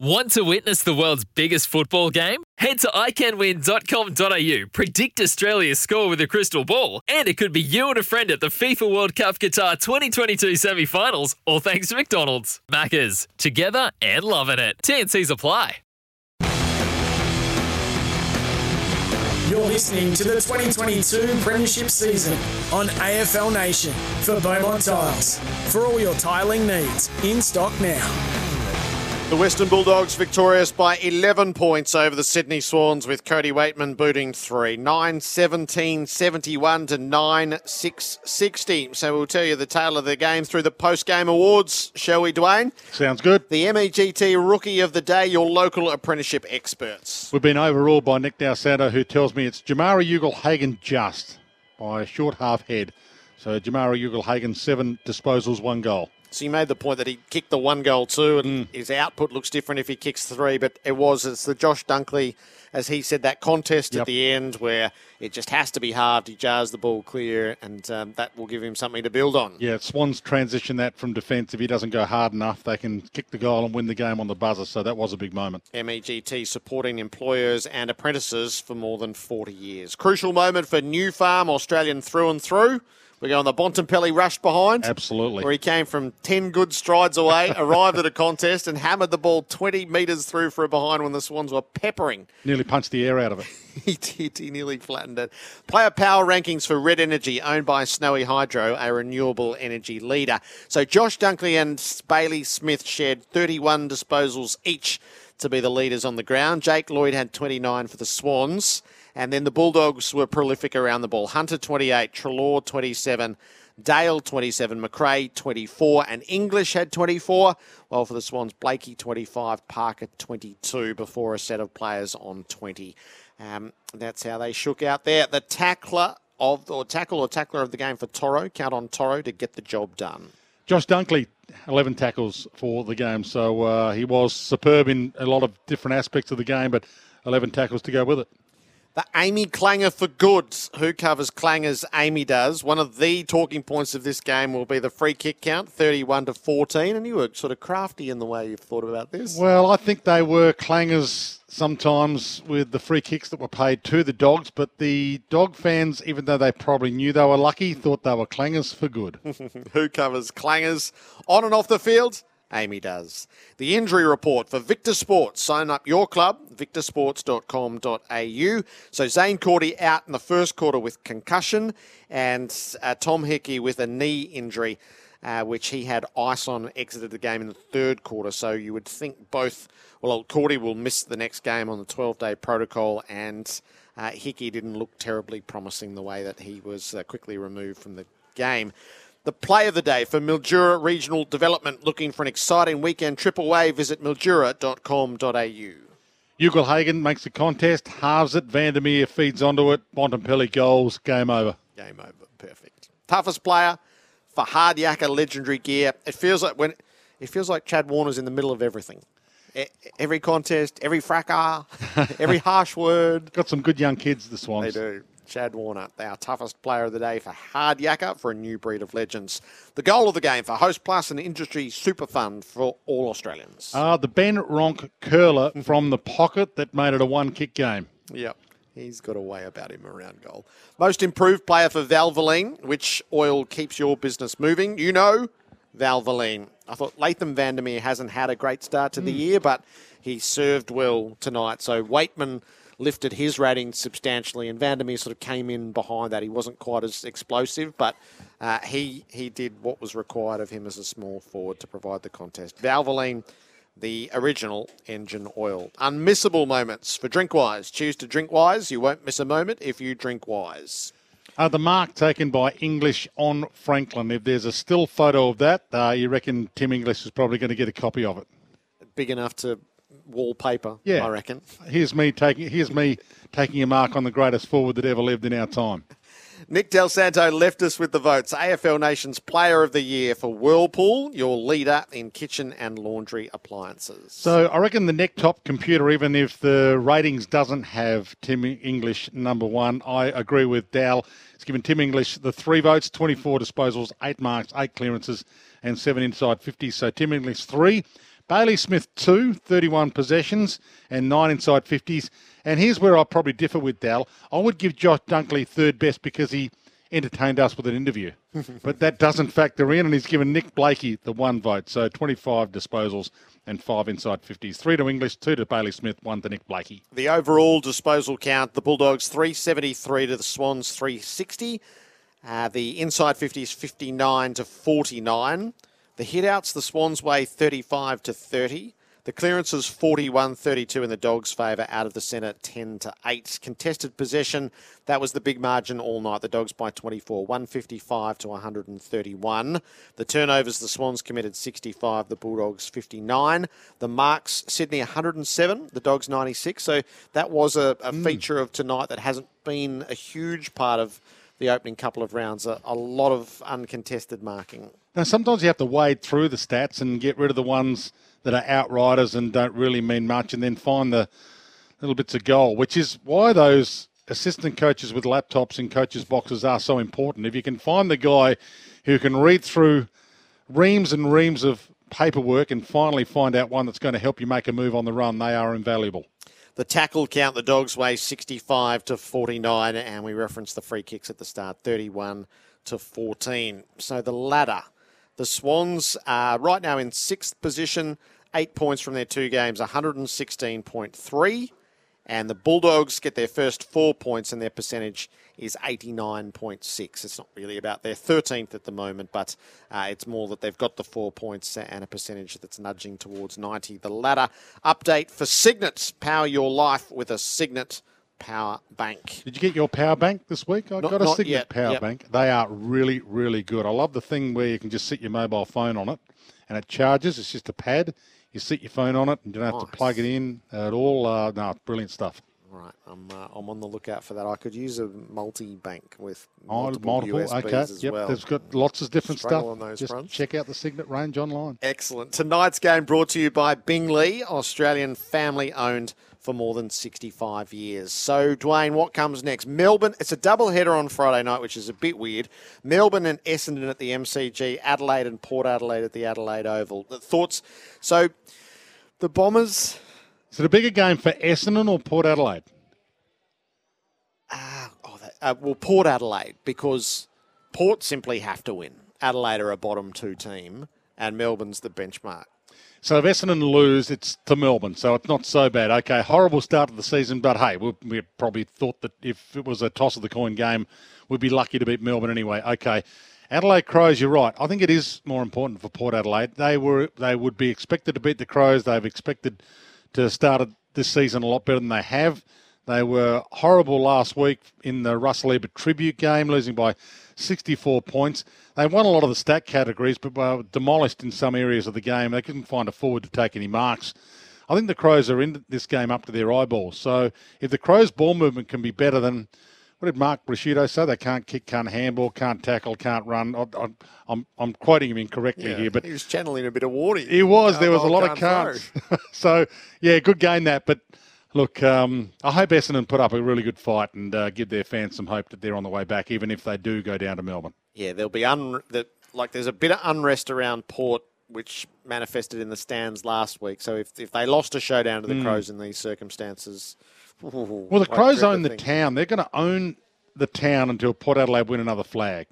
Want to witness the world's biggest football game? Head to iCanWin.com.au, predict Australia's score with a crystal ball, and it could be you and a friend at the FIFA World Cup Qatar 2022 semi finals, all thanks to McDonald's. Maccas, together and loving it. TNC's apply. You're listening to the 2022 Premiership season on AFL Nation for Beaumont Tiles. For all your tiling needs, in stock now. The Western Bulldogs victorious by 11 points over the Sydney Swans with Cody Weightman booting three. 9 17 71 to 9 6 60. So we'll tell you the tale of the game through the post game awards, shall we, Dwayne? Sounds good. The MEGT Rookie of the Day, your local apprenticeship experts. We've been overruled by Nick Dal Santo, who tells me it's Jamarra Ugle-Hagan just by a short half head. So Jamarra Ugle-Hagan, seven disposals, one goal. So you made the point that he kicked the one goal too, and mm. his output looks different if he kicks three. But it was it's the Josh Dunkley, as he said, that contest yep. at the end where it just has to be halved. He jars the ball clear, and um, that will give him something to build on. Yeah, Swans transition that from defence. If he doesn't go hard enough, they can kick the goal and win the game on the buzzer. So that was a big moment. MEGT supporting employers and apprentices for more than 40 years. Crucial moment for Nufarm, Australian through and through. We're going the Bontempelli rush behind. Absolutely. Where he came from 10 good strides away, arrived at a contest and hammered the ball 20 metres through for a behind when the Swans were peppering. Nearly punched the air out of it. he did. He nearly flattened it. Player power rankings for Red Energy, owned by Snowy Hydro, a renewable energy leader. So Josh Dunkley and Bailey Smith shared 31 disposals each to be the leaders on the ground. Jake Lloyd had 29 for the Swans. And then the Bulldogs were prolific around the ball. Hunter 28, Treloar 27, Dale 27, Macrae 24, and English had 24. Well, for the Swans, Blakey 25, Parker 22 before a set of players on 20. Um, that's how they shook out there. The tackler of or tackle or tackler of the game for Toro. Count on Toro to get the job done. Josh Dunkley, 11 tackles for the game. So uh, he was superb in a lot of different aspects of the game, but 11 tackles to go with it the AAMI Clanger for Goods. Who covers Clangers? AAMI does. One of the talking points of this game will be the free kick count, 31 to 14. And you were sort of crafty in the way you've thought about this. Well, I think they were Clangers sometimes with the free kicks that were paid to the dogs, but the dog fans, even though they probably knew they were lucky, thought they were clangers for good. Who covers clangers on and off the field? AAMI does. The injury report for Victor Sports. Sign up your club, victorsports.com.au. So Zane Cordy out in the first quarter with concussion and uh, Tom Hickey with a knee injury, uh, which he had ice on, exited the game in the third quarter. So you would think both, well, Cordy will miss the next game on the 12 day protocol and uh, Hickey didn't look terribly promising the way that he was uh, quickly removed from the game the play of the day for Mildura Regional Development. Looking for an exciting weekend trip away, visit mildura.com.au. Ugle-Hagan makes the contest, halves it, Vandermeer feeds onto it, Bontempelli goals, game over. Game over, perfect. Toughest player for hard yakka legendary gear. It feels like when it feels like Chad Warner's in the middle of everything. Every contest, every fracas, every harsh word. Got some good young kids, the Swans. They do. Chad Warner, our toughest player of the day for Hard Yakka for a new breed of legends. The goal of the game for Hostplus, an industry super fund for all Australians. Uh, the Ben Ronke curler from the pocket that made it a one kick game. Yep. He's got a way about him around goal. Most improved player for Valvoline, which oil keeps your business moving. You know, Valvoline. I thought Laitham Vandermeer hasn't had a great start to mm. the year, but he served well tonight. So Weightman lifted his rating substantially, and Vandermeer sort of came in behind that. He wasn't quite as explosive, but uh, he he did what was required of him as a small forward to provide the contest. Valvoline, the original engine oil. Unmissable moments for Drinkwise. Choose to drink wise. You won't miss a moment if you drink wise. Uh, the mark taken by English on Franklin. If there's a still photo of that, uh, you reckon Tim English is probably going to get a copy of it? Big enough to wallpaper. Yeah. I reckon. Here's me taking here's me taking a mark on the greatest forward that ever lived in our time. Nick Dal Santo left us with the votes. AFL Nation's Player of the Year for Whirlpool, your leader in kitchen and laundry appliances. So I reckon the neck top computer, even if the ratings doesn't have Tim English number one, I agree with Dal. It's given Tim English the three votes, 24 disposals, eight marks, eight clearances, and seven inside 50s. So Tim English three. Bailey Smith two, 31 possessions, and nine inside 50s. And here's where I probably differ with Dal. I would give Josh Dunkley third best because he entertained us with an interview. but that doesn't factor in, and he's given Nick Blakey the one vote. So 25 disposals and five inside 50s. Three to English, two to Bailey Smith, one to Nick Blakey. The overall disposal count, the Bulldogs 373 to the Swans 360. Uh, the inside 50s 59 to 49. The hitouts, the Swans way 35 to 30. The clearances 41 32 in the Dogs' favour, out of the centre 10 to 8. Contested possession, that was the big margin all night. The Dogs by 24, 155 to 131. The turnovers, the Swans committed 65, the Bulldogs 59. The marks, Sydney 107, the Dogs 96. So that was a, a hmm. feature of tonight that hasn't been a huge part of the opening couple of rounds. A, a lot of uncontested marking. Now, sometimes you have to wade through the stats and get rid of the ones that are outriders and don't really mean much, and then find the little bits of goal, which is why those assistant coaches with laptops in coaches' boxes are so important. If you can find the guy who can read through reams and reams of paperwork and finally find out one that's going to help you make a move on the run, they are invaluable. The tackle count, the Dogs weigh 65 to 49, and we referenced the free kicks at the start, 31 to 14. So the ladder, the Swans are right now in sixth position, eight points from their two games, 116.3. And the Bulldogs get their first four points, and their percentage is 89.6. It's not really about their 13th at the moment, but uh, it's more that they've got the four points and a percentage that's nudging towards 90. The ladder update for Cygnett. Power your life with a Cygnett power bank. Did you get your power bank this week? I Not- got a Cygnett power Yep. bank. They are really, really good. I love the thing where you can just sit your mobile phone on it and it charges. It's just a pad. You sit your phone on it and you don't have Nice. to plug it in at all. Uh, no, brilliant stuff. All right, I'm, uh, I'm on the lookout for that. I could use a multi bank with Oh, multiple, multiple. USBs okay. as Yep. well. There's got lots of different Struggle stuff. on those just fronts. check out the Cygnett range online. Excellent. Tonight's game brought to you by Bing Lee, Australian family owned for more than 65 years. So, Dwayne, what comes next? Melbourne, it's a double header on Friday night, which is a bit weird. Melbourne and Essendon at the MCG, Adelaide and Port Adelaide at the Adelaide Oval. Thoughts? So, the Bombers, Is it a bigger game for Essendon or Port Adelaide? oh, they, uh, well, Port Adelaide, because Port simply have to win. Adelaide are a bottom two team, and Melbourne's the benchmark. So if Essendon lose, it's to Melbourne. So it's not so bad. Okay, horrible start to the season, but hey, we, we probably thought that if it was a toss of the coin game, we'd be lucky to beat Melbourne anyway. Okay, Adelaide Crows, you're right. I think it is more important for Port Adelaide. They were they would be expected to beat the Crows. They've expected to start this season a lot better than they have. They were horrible last week in the Russell Ebert tribute game, losing by 64 points. They won a lot of the stat categories, but were demolished in some areas of the game. They couldn't find a forward to take any marks. I think the Crows are in this game up to their eyeballs. So if the Crows' ball movement can be better than what did Mark Ricciuto say? They can't kick, can't handball, can't tackle, can't run. I, I, I'm I'm quoting him incorrectly here, but he was channeling a bit of warning. he was. There was a lot of can't so yeah, good game that. But look, um, I hope Essendon put up a really good fight and uh, give their fans some hope that they're on the way back, even if they do go down to Melbourne. Yeah, there'll be un that like there's a bit of unrest around Port, which manifested in the stands last week. So if if they lost a showdown to the Crows in these circumstances, Hmm. Well, the Crows own the think. town. They're going to own the town until Port Adelaide win another flag.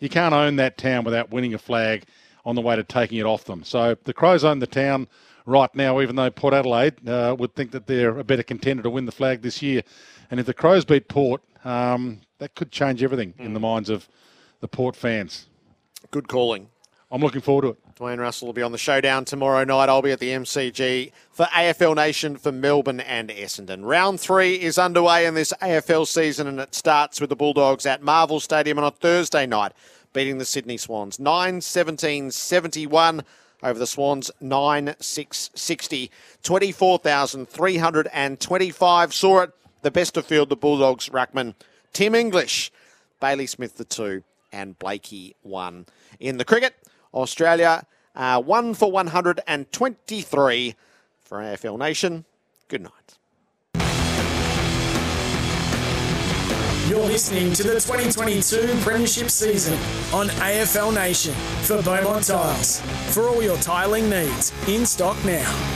You can't own that town without winning a flag on the way to taking it off them. So the Crows own the town right now, even though Port Adelaide uh, would think that they're a better contender to win the flag this year. And if the Crows beat Port, um, that could change everything in Hmm. the minds of the Port fans. Good calling. I'm looking forward to it. Dwayne Russell will be on the showdown tomorrow night. I'll be at the MCG for AFL Nation for Melbourne and Essendon. Round three is underway in this AFL season, and it starts with the Bulldogs at Marvel Stadium on a Thursday night, beating the Sydney Swans 9 17 71. over the Swans 9-6-60. 24,325 saw it. The best of field, the Bulldogs, Ruckman, Tim English, Bailey Smith, the two, and Blakey, one. In the cricket, Australia, uh, one for 123 for AFL Nation. Good night. You're listening to the 2022 Premiership season on AFL Nation for Beaumont Tiles. For all your tiling needs, in stock now.